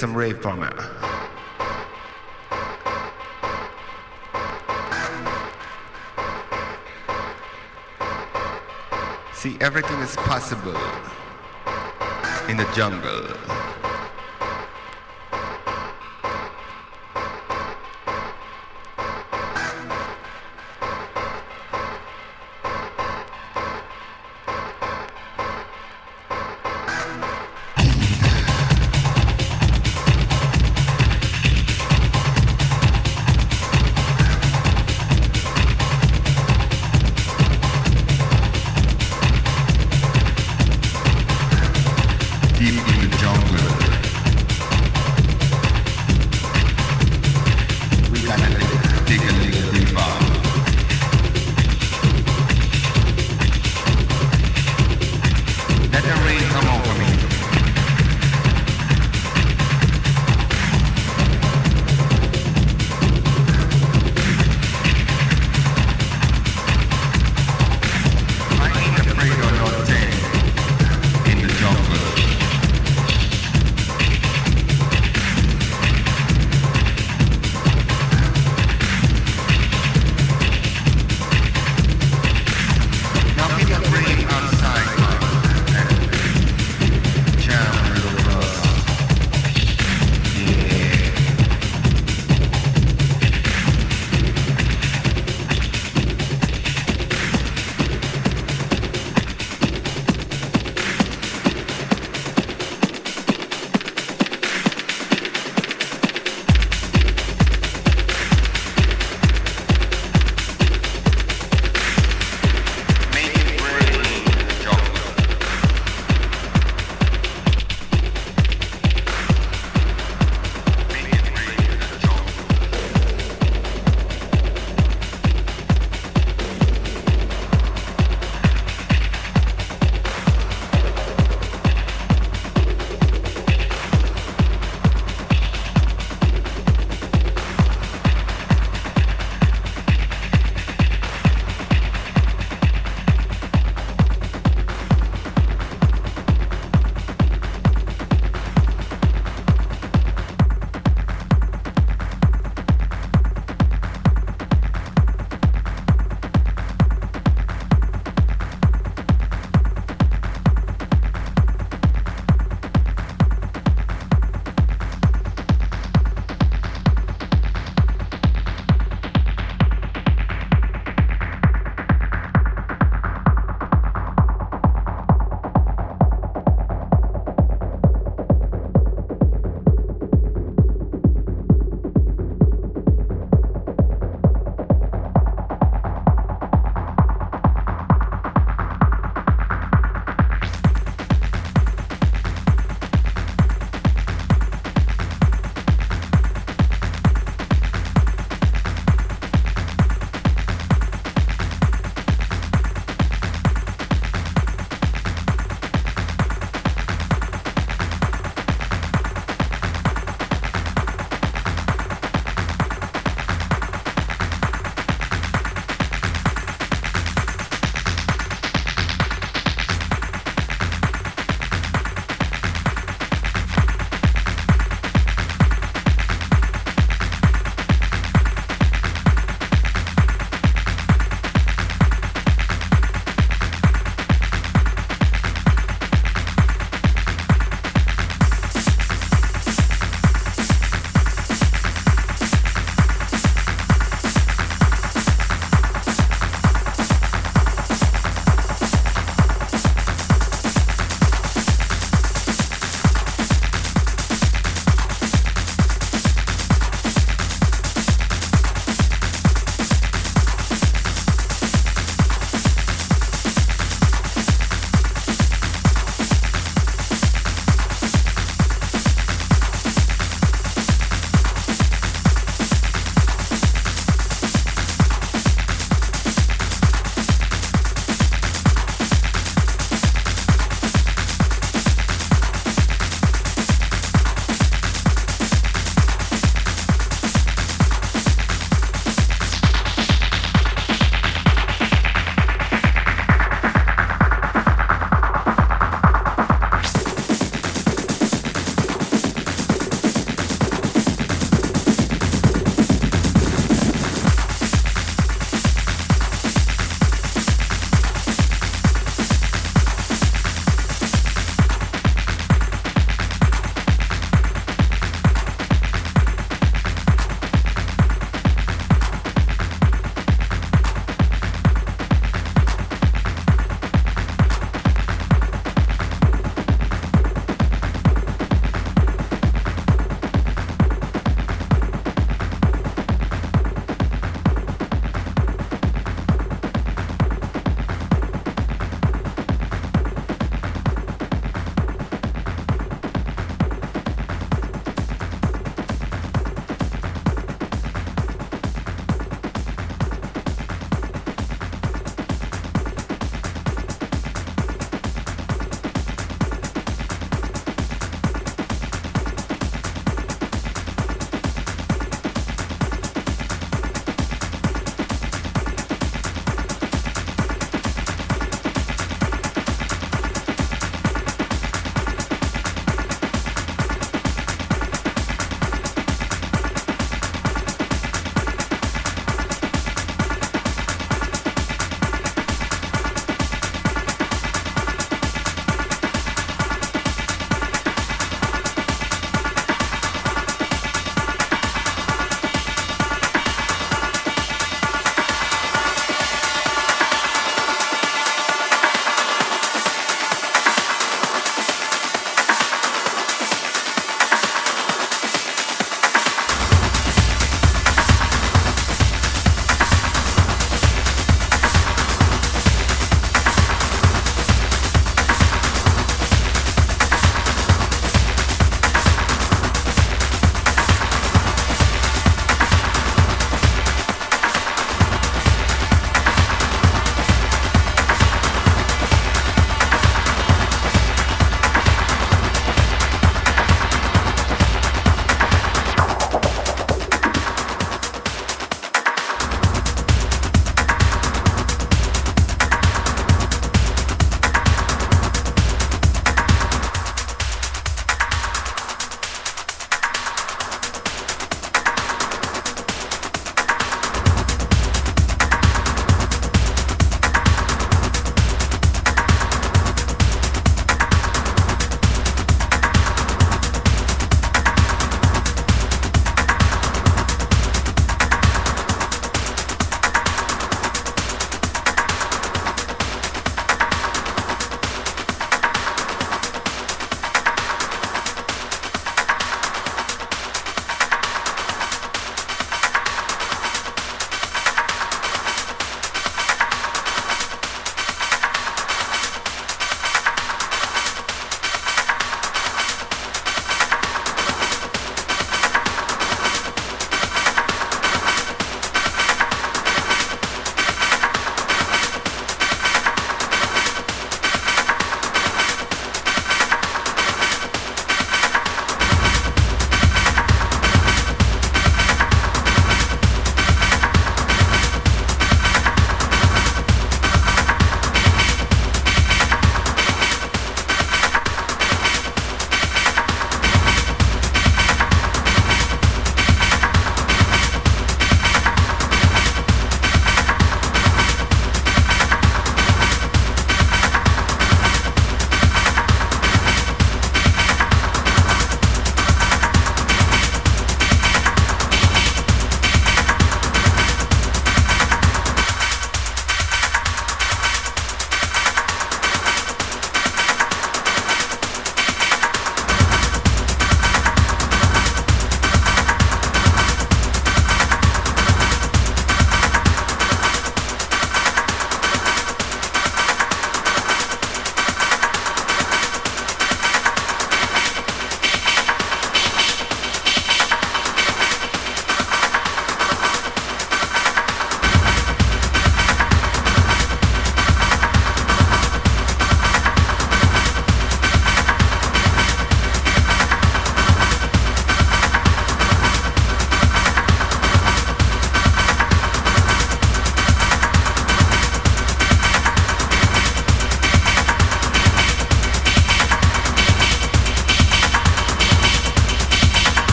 some rave from it. See, everything is possible in the jungle.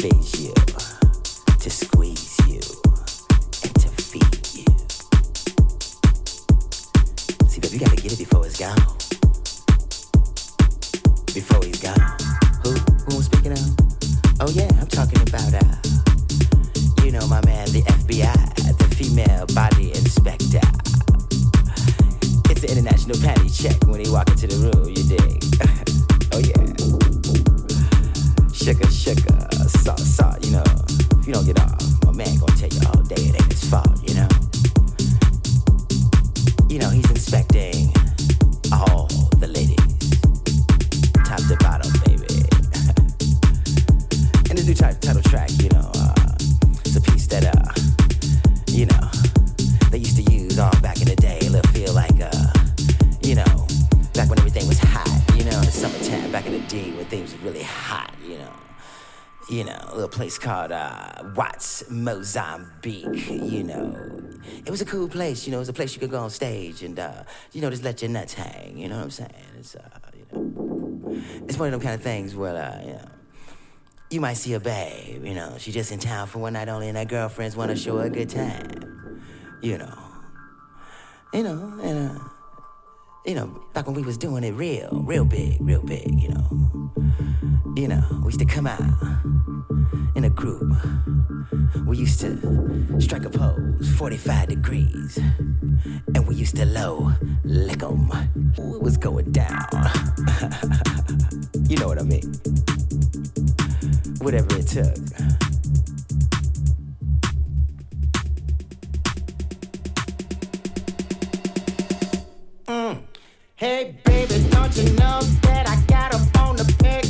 Sugar, sugar, Mozambique, you know. It was a cool place, you know, it was a place you could go on stage and, uh, you know, just let your nuts hang, you know what I'm saying? It's, uh, you know, it's one of them kind of things where, uh, you know, you might see a babe, you know, she's just in town for one night only and her girlfriends want to show her a good time, you know. You know, and, uh, you know, back when we was doing it real, real big, real big, you know. You know, we used to come out in a group. We used to strike a pose, 45 degrees. And we used to low lick 'em. It was going down. you know what I mean? Whatever it took. Mm. Hey, baby, don't you know that I got a bone to pick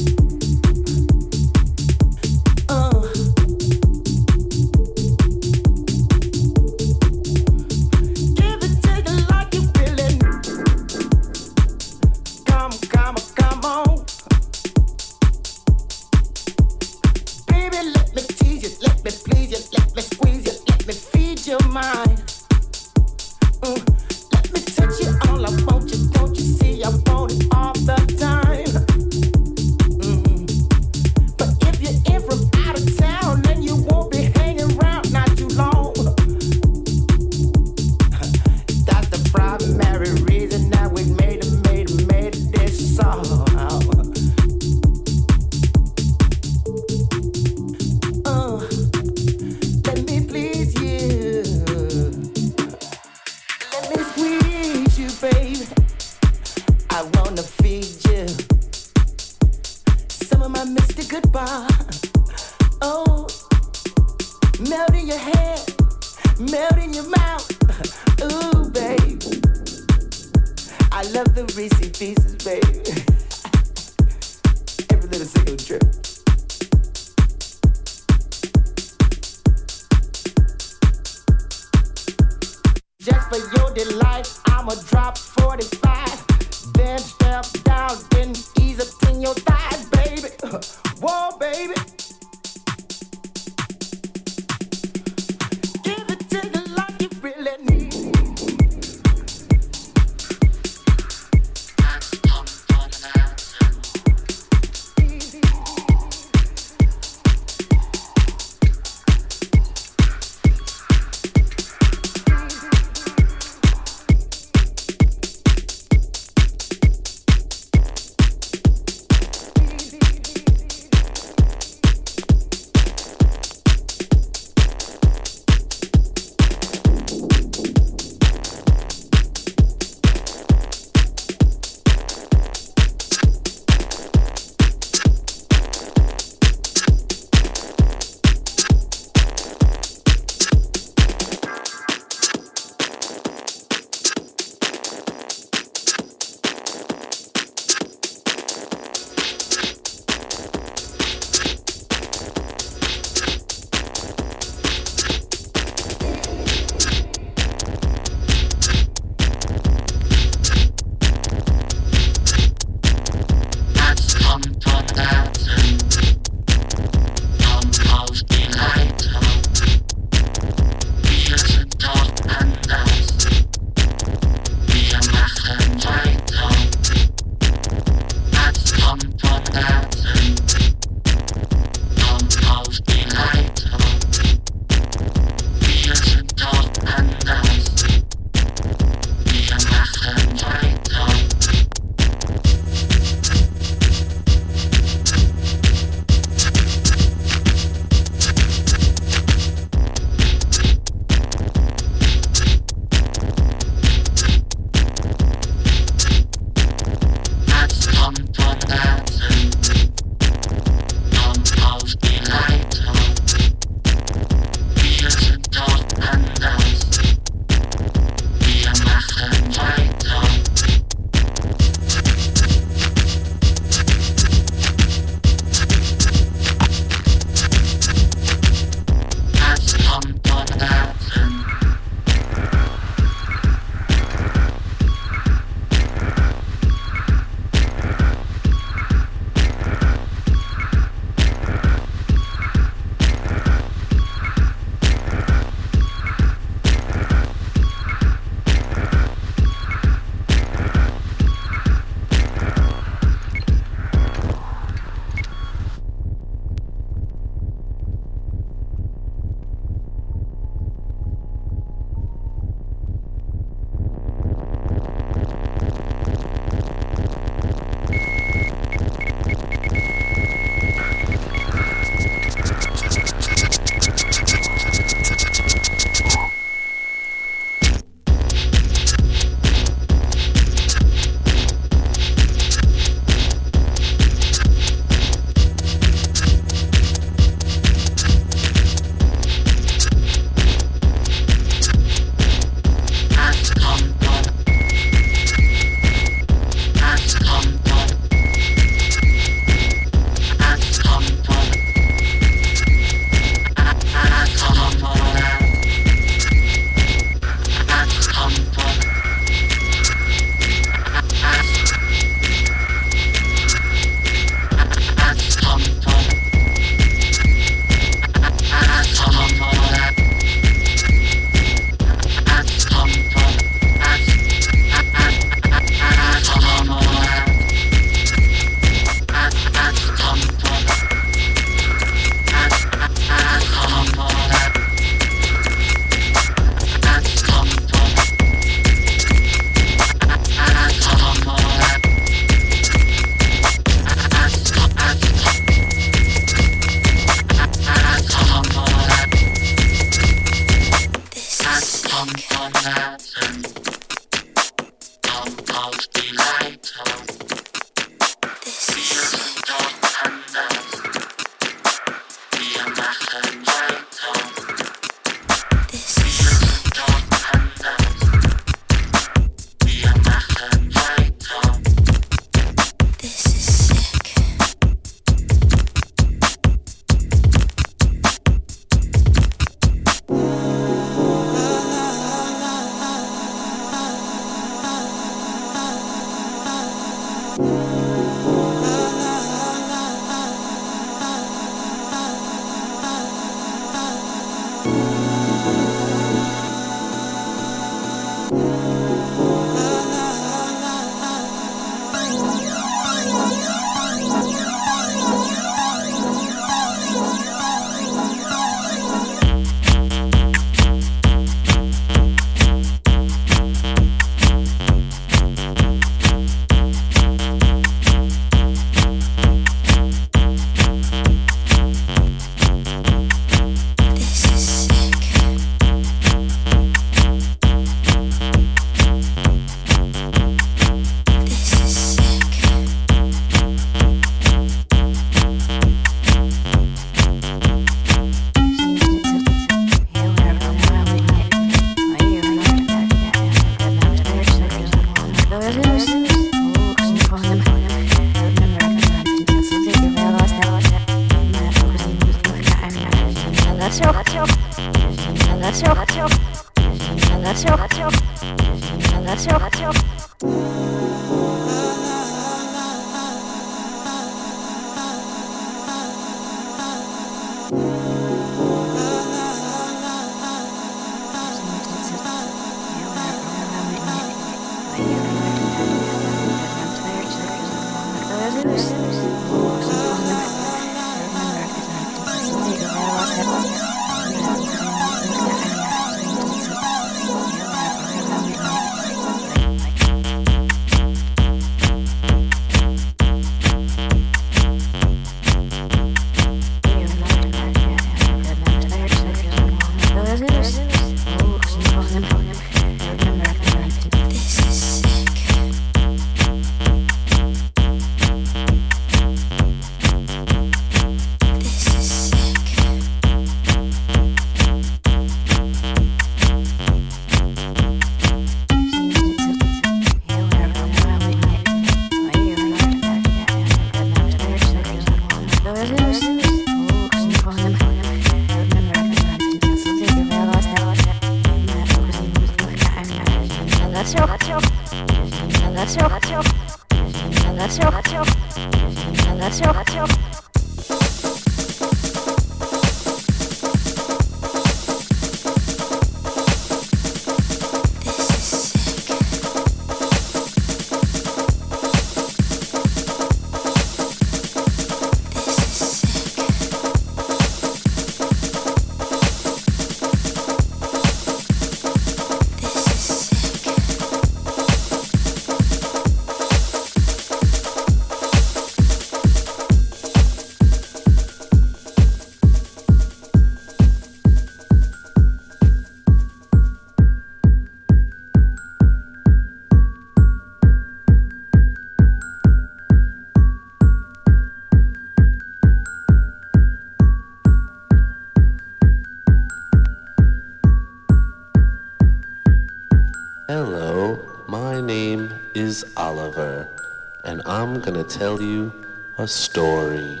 gonna tell you a story.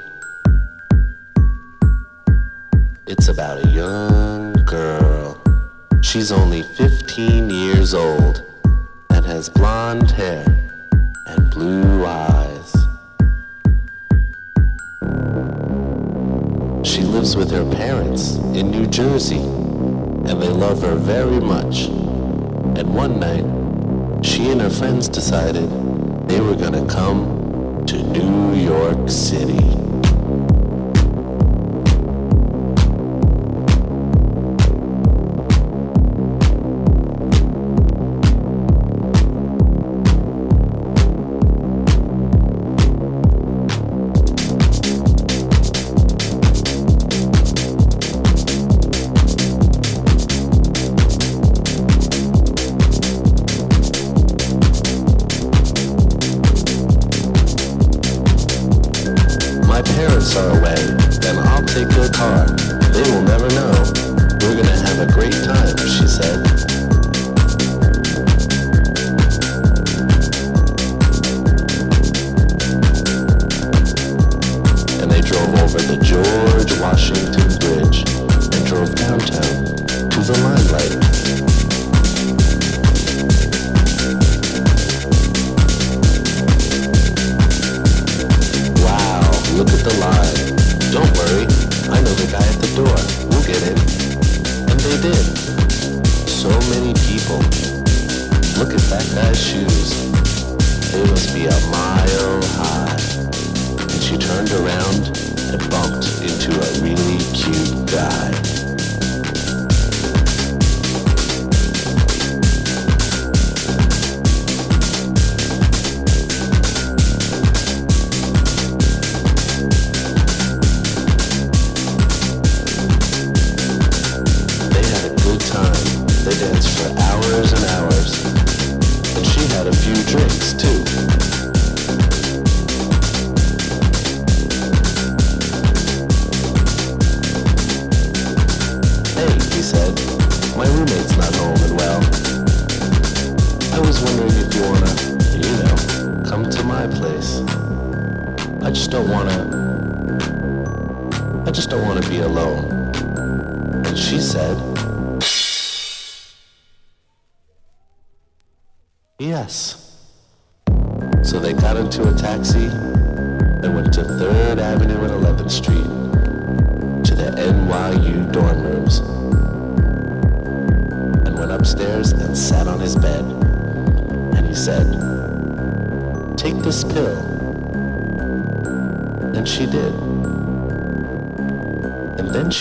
It's about a young girl. She's only 15 years old and has blonde hair and blue eyes. She lives with her parents in New Jersey and they love her very much. And one night, she and her friends decided they were gonna come to New York City.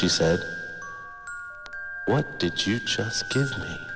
She said, What did you just give me?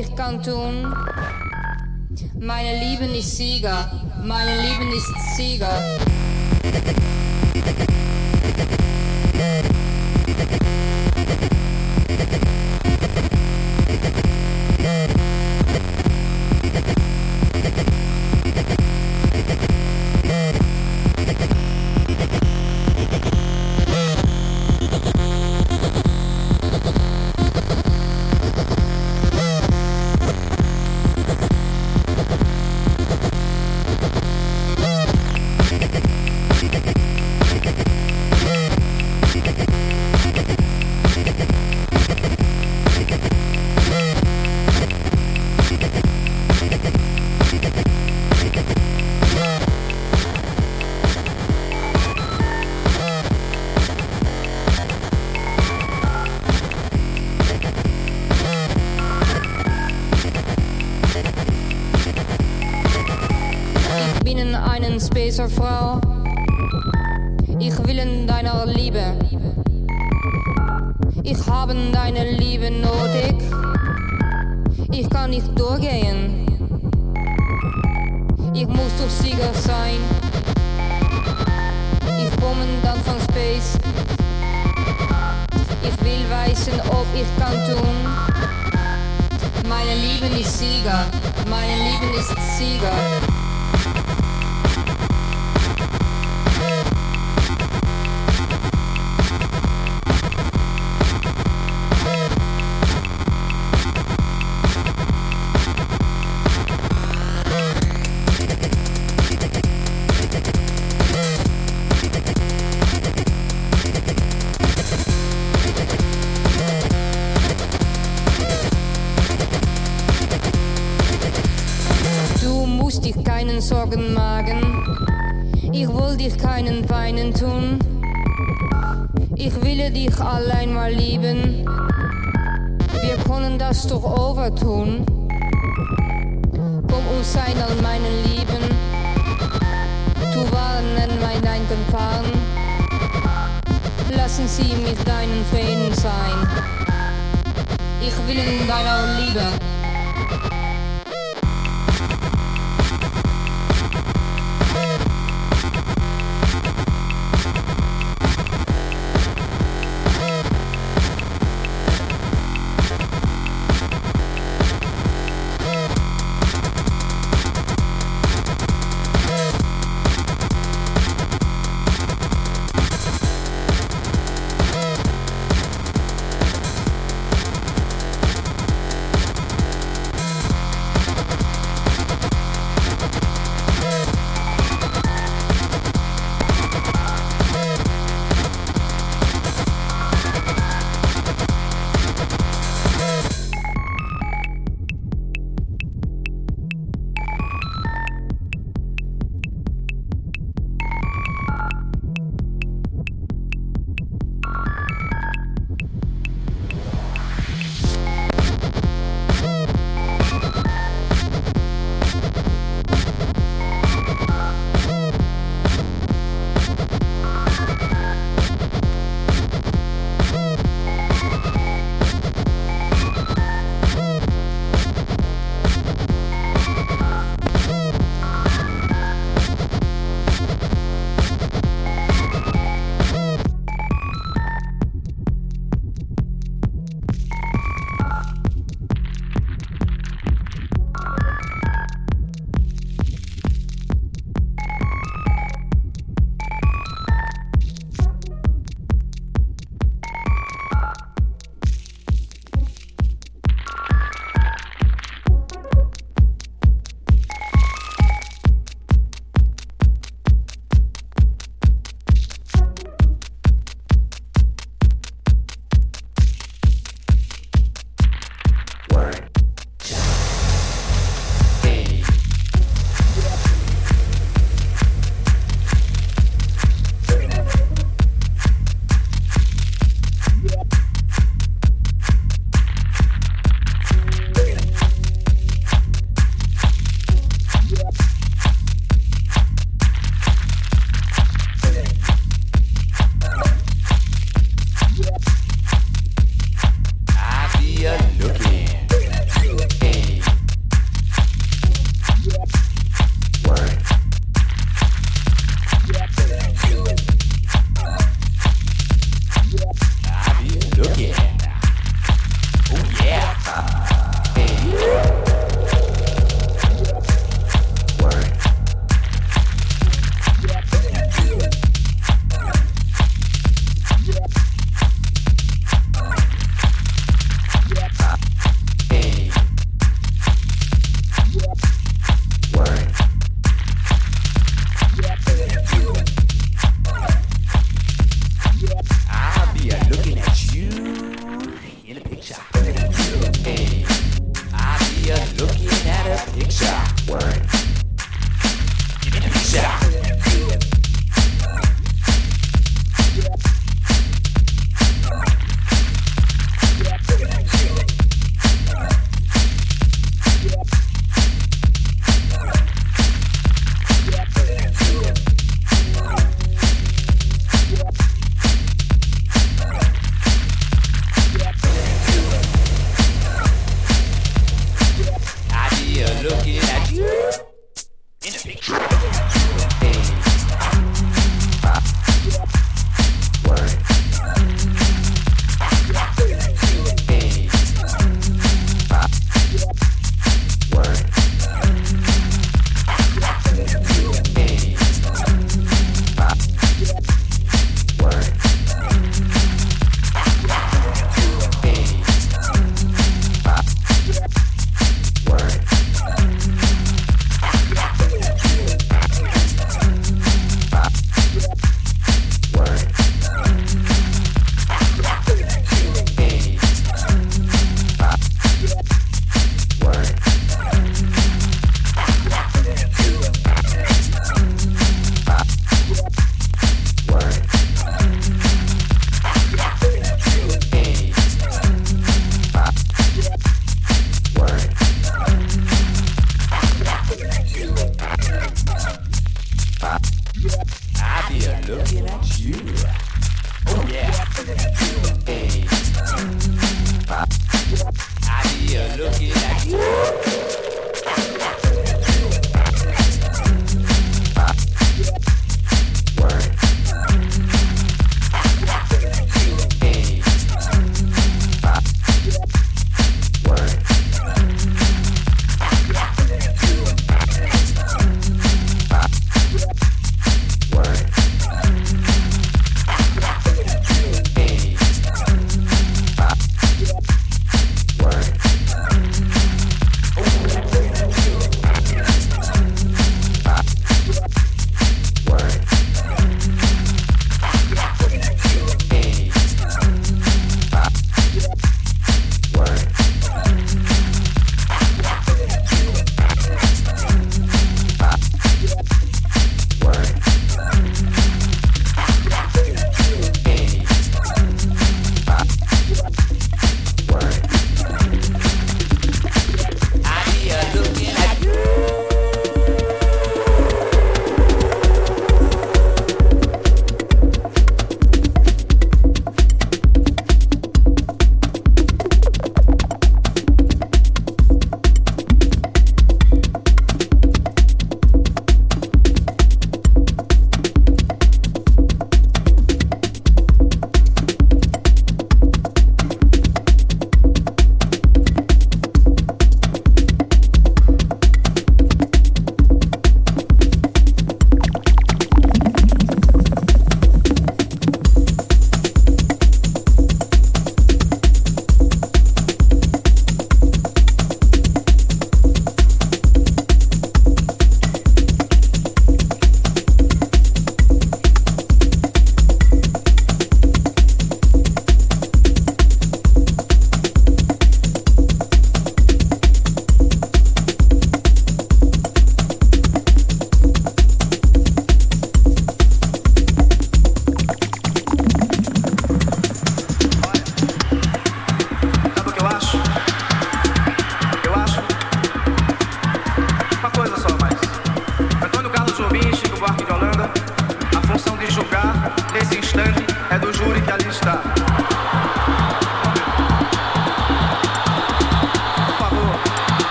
ich kann tun. Meine Liebe ist Sieger, meine Liebe ist Sieger.